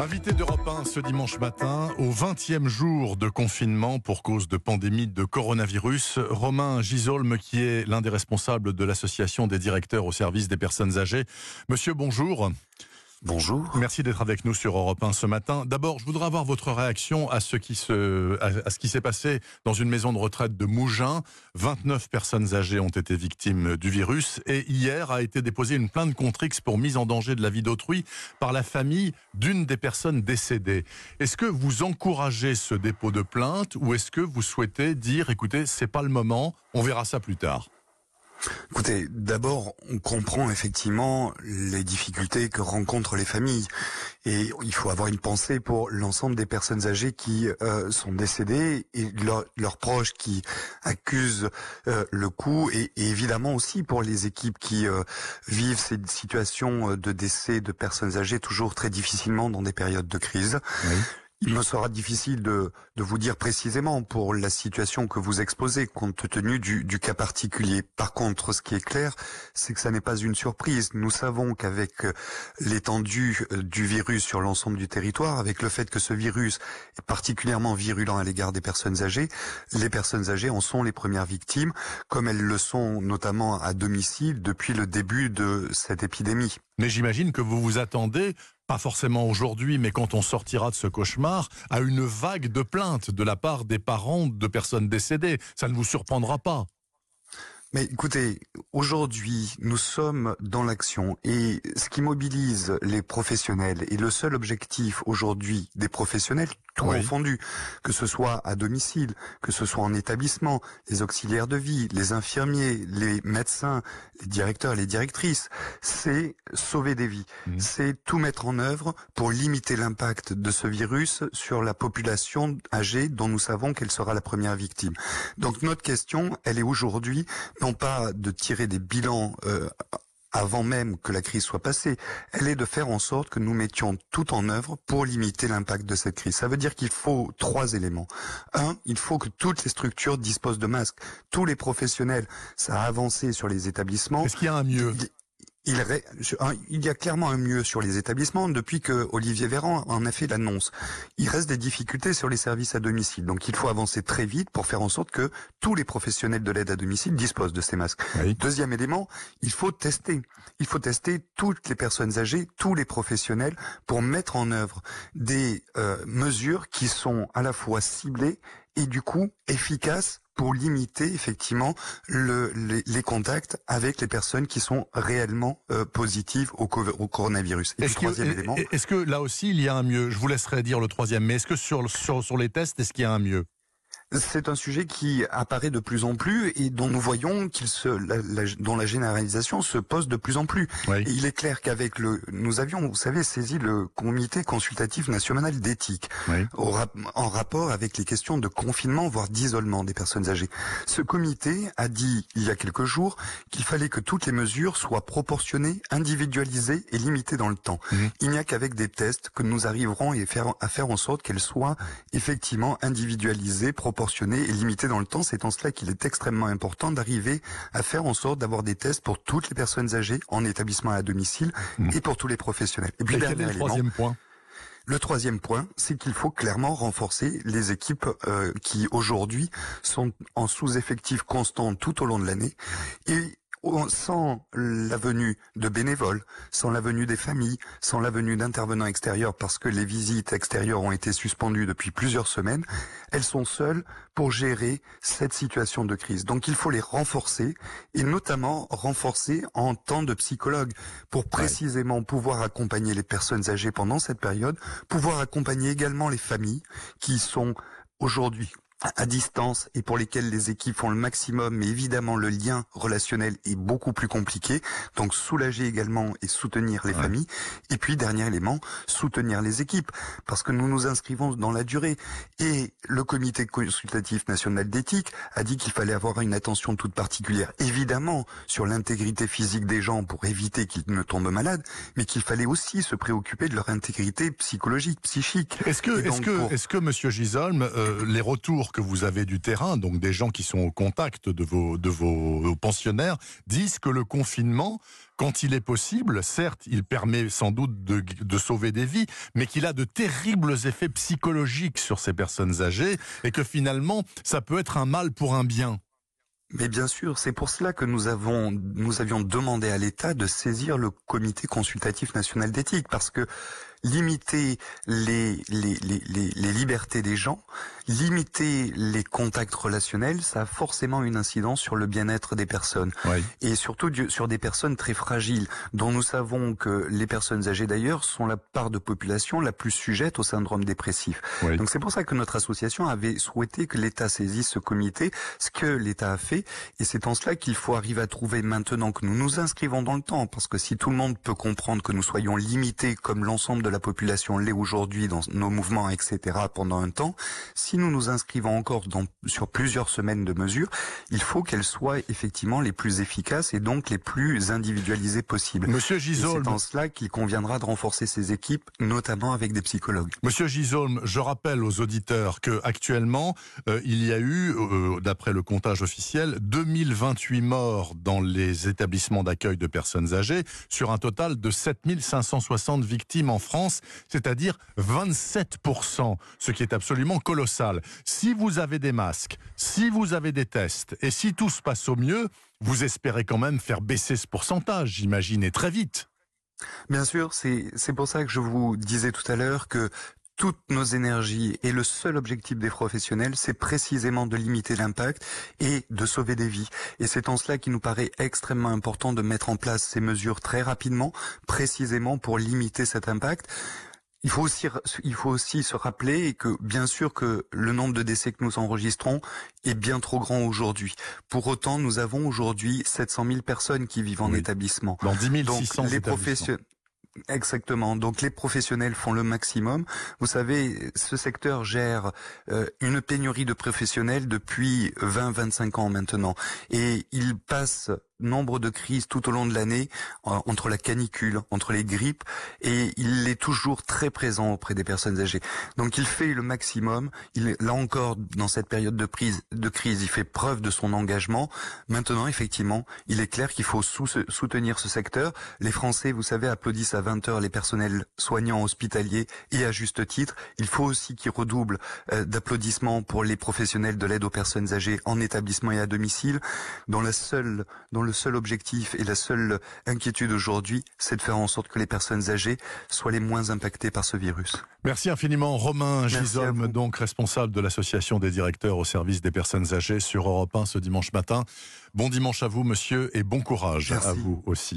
Invité d'Europe 1 ce dimanche matin, au 20e jour de confinement pour cause de pandémie de coronavirus, Romain Gisolme, qui est l'un des responsables de l'association des directeurs au service des personnes âgées. Monsieur, bonjour. Bonjour. Merci d'être avec nous sur Europe 1 ce matin. D'abord, je voudrais avoir votre réaction à ce qui s'est passé dans une maison de retraite de Mougins. 29 personnes âgées ont été victimes du virus et hier a été déposée une plainte contre X pour mise en danger de la vie d'autrui par la famille d'une des personnes décédées. Est-ce que vous encouragez ce dépôt de plainte ou est-ce que vous souhaitez dire, écoutez, c'est pas le moment, on verra ça plus tard? Écoutez, d'abord, on comprend effectivement les difficultés que rencontrent les familles. Et il faut avoir une pensée pour l'ensemble des personnes âgées qui euh, sont décédées et leurs proches qui accusent euh, le coup. Et, évidemment aussi pour les équipes qui euh, vivent ces situations de décès de personnes âgées toujours très difficilement dans des périodes de crise. Il me sera difficile de, de, vous dire précisément pour la situation que vous exposez compte tenu du, du, cas particulier. Par contre, ce qui est clair, c'est que ça n'est pas une surprise. Nous savons qu'avec euh, l'étendue euh, du virus sur l'ensemble du territoire, avec le fait que ce virus est particulièrement virulent à l'égard des personnes âgées, les personnes âgées en sont les premières victimes, comme elles le sont notamment à domicile depuis le début de cette épidémie. Mais j'imagine que vous vous attendez pas forcément aujourd'hui, mais quand on sortira de ce cauchemar, à une vague de plaintes de la part des parents de personnes décédées. Ça ne vous surprendra pas. Mais écoutez, aujourd'hui, nous sommes dans l'action et ce qui mobilise les professionnels et le seul objectif aujourd'hui des professionnels, tout confondu, que ce soit à domicile, que ce soit en établissement, les auxiliaires de vie, les infirmiers, les médecins, les directeurs, les directrices, c'est sauver des vies. Mmh. C'est tout mettre en œuvre pour limiter l'impact de ce virus sur la population âgée dont nous savons qu'elle sera la première victime. Donc notre question, elle est aujourd'hui non pas de tirer des bilans euh, avant même que la crise soit passée, elle est de faire en sorte que nous mettions tout en œuvre pour limiter l'impact de cette crise. Ça veut dire qu'il faut trois éléments. Un, il faut que toutes les structures disposent de masques. Tous les professionnels, ça a avancé sur les établissements. Est-ce qu'il y a un mieux? Il, y a clairement un mieux sur les établissements depuis que Olivier Véran en a fait l'annonce. Il reste des difficultés sur les services à domicile. Donc il faut avancer très vite pour faire en sorte que tous les professionnels de l'aide à domicile disposent de ces masques. Deuxième élément, il faut tester. Il faut tester toutes les personnes âgées, tous les professionnels pour mettre en œuvre des euh, mesures qui sont à la fois ciblées et du coup efficaces pour limiter effectivement le, les, contacts avec les personnes qui sont réellement euh, positives au, au, coronavirus. Est-ce que, est que là aussi il y a un mieux? Je vous laisserai dire le troisième, mais est-ce que sur, sur, sur les tests, est-ce qu'il y a un mieux? C'est un sujet qui apparaît de plus en plus et dont nous voyons qu'il se, la, dont la généralisation se pose de plus en plus. il est clair qu'avec le, nous avions, vous savez, saisi le Comité consultatif national d'éthique en rapport avec les questions de confinement, voire d'isolement des personnes âgées. Ce comité a dit il y a quelques jours qu'il fallait que toutes les mesures soient proportionnées, individualisées et limitées dans le temps. Mhm. Il n'y a qu'avec des tests que nous arriverons à faire en sorte qu'elles soient effectivement individualisées, proportionnées proportionné et limité dans le temps. C'est en cela qu'il est extrêmement important d'arriver à faire en sorte d'avoir des tests pour toutes les personnes âgées en établissement à domicile mmh. et pour tous les professionnels. Et puis le troisième point? le troisième point, c'est qu'il faut clairement renforcer les équipes euh, qui aujourd'hui sont en sous-effectif constant tout au long de l'année et sans la venue de bénévoles, sans la venue des familles, sans la venue d'intervenants extérieurs parce que les visites extérieures ont été suspendues depuis plusieurs semaines, elles sont seules pour gérer cette situation de crise. Donc il faut les renforcer et notamment renforcer en temps de psychologue pour précisément pouvoir accompagner les personnes âgées pendant cette période, pouvoir accompagner également les familles qui sont aujourd'hui à distance et pour lesquels les équipes font le maximum, mais évidemment le lien relationnel est beaucoup plus compliqué. Donc soulager également et soutenir les familles. Et puis dernier élément, soutenir les équipes, parce que nous nous inscrivons dans la durée. Et le comité consultatif national d'éthique a dit qu'il fallait avoir une attention toute particulière, évidemment, sur l'intégrité physique des gens pour éviter qu'ils ne tombent malades, mais qu'il fallait aussi se préoccuper de leur intégrité psychologique, psychique. Est-ce que, est-ce que, est-ce que, Monsieur Gisolm, euh, les retours que vous avez du terrain, donc des gens qui sont au contact de vos, de vos pensionnaires, disent que le confinement, quand il est possible, certes, il permet sans doute de, de sauver des vies, mais qu'il a de terribles effets psychologiques sur ces personnes âgées et que finalement, ça peut être un mal pour un bien. Mais bien sûr, c'est pour cela que nous avons, nous avions demandé à l'État de saisir le Comité consultatif national d'éthique, parce que limiter les, les, les, les, libertés des gens, limiter les contacts relationnels, ça a forcément une incidence sur le bien-être des personnes. Et surtout sur des personnes très fragiles, dont nous savons que les personnes âgées d'ailleurs sont la part de population la plus sujette au syndrome dépressif. Donc c'est pour ça que notre association avait souhaité que l'État saisisse ce comité, ce que l'État a fait, et c'est en cela qu'il faut arriver à trouver maintenant que nous nous inscrivons dans le temps, parce que si tout le monde peut comprendre que nous soyons limités comme l'ensemble de de la population l'est aujourd'hui dans nos mouvements, etc., pendant un temps, si nous nous inscrivons encore dans, sur plusieurs semaines de mesures, il faut qu'elles soient effectivement les plus efficaces et donc les plus individualisées possibles. Monsieur Gisholm. C'est en cela qu'il conviendra de renforcer ces équipes, notamment avec des psychologues. Monsieur Gisholm, je rappelle aux auditeurs que actuellement, euh, il y a eu, euh, d'après le comptage officiel, 2028 morts dans les établissements d'accueil de personnes âgées, sur un total de 7560 victimes en France c'est-à-dire 27%, ce qui est absolument colossal. Si vous avez des masques, si vous avez des tests, et si tout se passe au mieux, vous espérez quand même faire baisser ce pourcentage, j'imagine, et très vite. Bien sûr, c'est pour ça que je vous disais tout à l'heure que toutes nos énergies et le seul objectif des professionnels, c'est précisément de limiter l'impact et de sauver des vies. Et c'est en cela qu'il nous paraît extrêmement important de mettre en place ces mesures très rapidement, précisément pour limiter cet impact. Il faut aussi, il faut aussi se rappeler que, bien sûr, que le nombre de décès que nous enregistrons est bien trop grand aujourd'hui. Pour autant, nous avons aujourd'hui 700 000 personnes qui vivent en établissement. Dans 10 600 les professionnels Exactement. Donc les professionnels font le maximum. Vous savez, ce secteur gère euh, une pénurie de professionnels depuis 20-25 ans maintenant. Et il passe nombre de crises tout au long de l'année, entre la canicule, entre les grippes, et il est toujours très présent auprès des personnes âgées. Donc il fait le maximum. Il là encore dans cette période de, prise, de crise, il fait preuve de son engagement. Maintenant, effectivement, il est clair qu'il faut soutenir ce secteur. Les Français, vous savez, applaudissent à 20 heures les personnels soignants hospitaliers et à juste titre. Il faut aussi qu'ils redoublent euh, d'applaudissements pour les professionnels de l'aide aux personnes âgées en établissement et à domicile, dont la seule, dont le seul objectif et la seule inquiétude aujourd'hui, c'est de faire en sorte que les personnes âgées soient les moins impactées par ce virus. Merci infiniment Romain Gisolme, donc responsable de l'association des directeurs au service des personnes âgées sur Europe 1 ce dimanche matin. Bon dimanche à vous monsieur et bon courage à vous aussi.